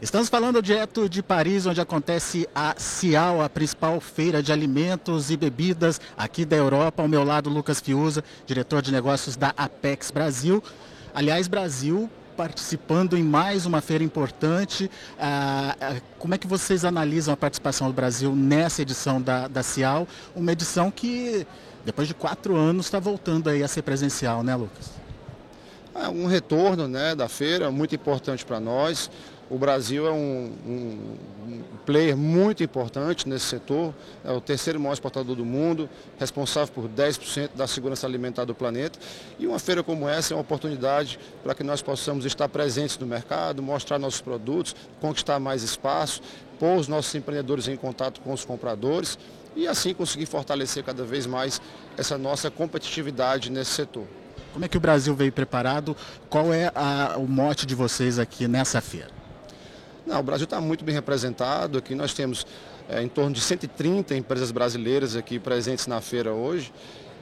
Estamos falando direto de Paris, onde acontece a CIAL, a principal feira de alimentos e bebidas aqui da Europa. Ao meu lado, Lucas Fiuza, diretor de negócios da Apex Brasil. Aliás, Brasil participando em mais uma feira importante. Ah, ah, como é que vocês analisam a participação do Brasil nessa edição da, da CIAL? Uma edição que, depois de quatro anos, está voltando aí a ser presencial, né, Lucas? É um retorno né, da feira muito importante para nós. O Brasil é um, um, player muito importante nesse setor, é o terceiro maior exportador do mundo, responsável por 10% da segurança alimentar do planeta. E uma feira como essa é uma oportunidade para que nós possamos estar presentes no mercado, mostrar nossos produtos, conquistar mais espaço, pôr os nossos empreendedores em contato com os compradores e assim conseguir fortalecer cada vez mais essa nossa competitividade nesse setor. Como é que o Brasil veio preparado? Qual é a, o mote de vocês aqui nessa feira? Não, o Brasil está muito bem representado. Aqui nós temos é, em torno de 130 empresas brasileiras aqui presentes na feira hoje.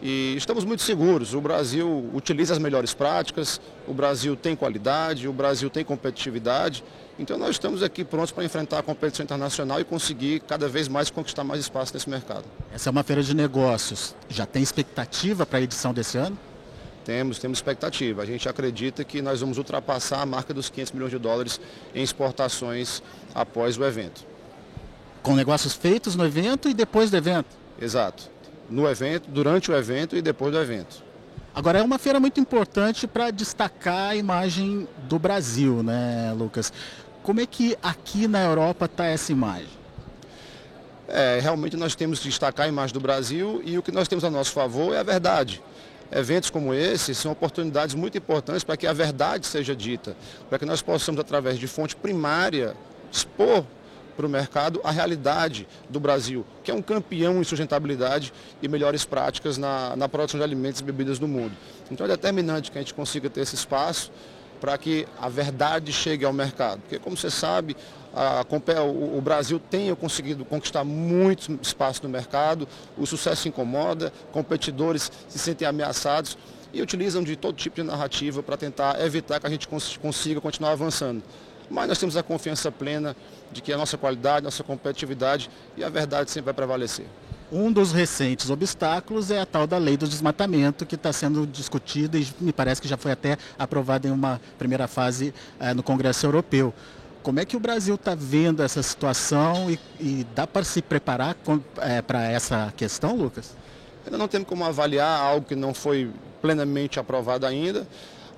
E estamos muito seguros. O Brasil utiliza as melhores práticas, o Brasil tem qualidade, o Brasil tem competitividade. Então nós estamos aqui prontos para enfrentar a competição internacional e conseguir cada vez mais conquistar mais espaço nesse mercado. Essa é uma feira de negócios. Já tem expectativa para a edição desse ano? Temos, temos expectativa. A gente acredita que nós vamos ultrapassar a marca dos 500 milhões de dólares em exportações após o evento. Com negócios feitos no evento e depois do evento? Exato. No evento, durante o evento e depois do evento. Agora é uma feira muito importante para destacar a imagem do Brasil, né, Lucas? Como é que aqui na Europa está essa imagem? É, realmente nós temos que destacar a imagem do Brasil e o que nós temos a nosso favor é a verdade. Eventos como esse são oportunidades muito importantes para que a verdade seja dita, para que nós possamos, através de fonte primária, expor para o mercado a realidade do Brasil, que é um campeão em sustentabilidade e melhores práticas na, na produção de alimentos e bebidas do mundo. Então é determinante que a gente consiga ter esse espaço para que a verdade chegue ao mercado. Porque, como você sabe, a, o, o Brasil tem conseguido conquistar muito espaço no mercado, o sucesso incomoda, competidores se sentem ameaçados e utilizam de todo tipo de narrativa para tentar evitar que a gente consiga continuar avançando. Mas nós temos a confiança plena de que a nossa qualidade, nossa competitividade e a verdade sempre vai prevalecer. Um dos recentes obstáculos é a tal da lei do desmatamento, que está sendo discutida e me parece que já foi até aprovada em uma primeira fase eh, no Congresso Europeu. Como é que o Brasil está vendo essa situação e, e dá para se preparar eh, para essa questão, Lucas? Ainda não temos como avaliar algo que não foi plenamente aprovado ainda,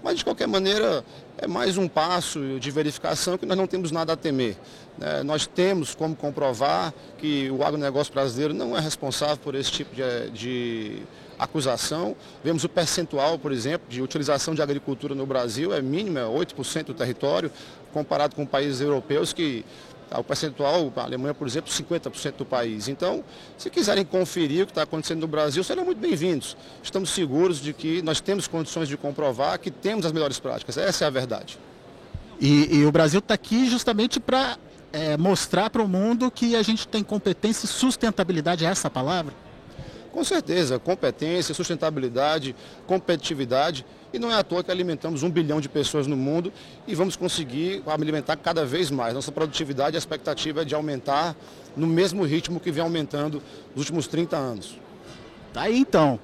mas de qualquer maneira é mais um passo de verificação que nós não temos nada a temer. É, nós temos como comprovar que o agronegócio brasileiro não é responsável por esse tipo de, de acusação. Vemos o percentual, por exemplo, de utilização de agricultura no Brasil é mínimo, é 8% do território, comparado com países europeus que o percentual, a Alemanha, por exemplo, 50% do país. Então, se quiserem conferir o que está acontecendo no Brasil, serão muito bem-vindos. Estamos seguros de que nós temos condições de comprovar que temos as melhores práticas. Essa é a verdade. E, e o Brasil está aqui justamente para é, mostrar para o mundo que a gente tem competência e sustentabilidade, é essa a palavra? Com certeza, competência, sustentabilidade, competitividade. E não é à toa que alimentamos um bilhão de pessoas no mundo e vamos conseguir alimentar cada vez mais. Nossa produtividade, a expectativa é de aumentar no mesmo ritmo que vem aumentando nos últimos 30 anos. Tá aí então.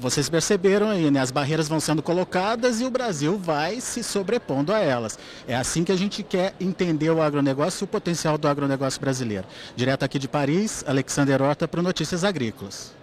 Vocês perceberam aí, né? As barreiras vão sendo colocadas e o Brasil vai se sobrepondo a elas. É assim que a gente quer entender o agronegócio e o potencial do agronegócio brasileiro. Direto aqui de Paris, Alexander Horta para Notícias Agrícolas.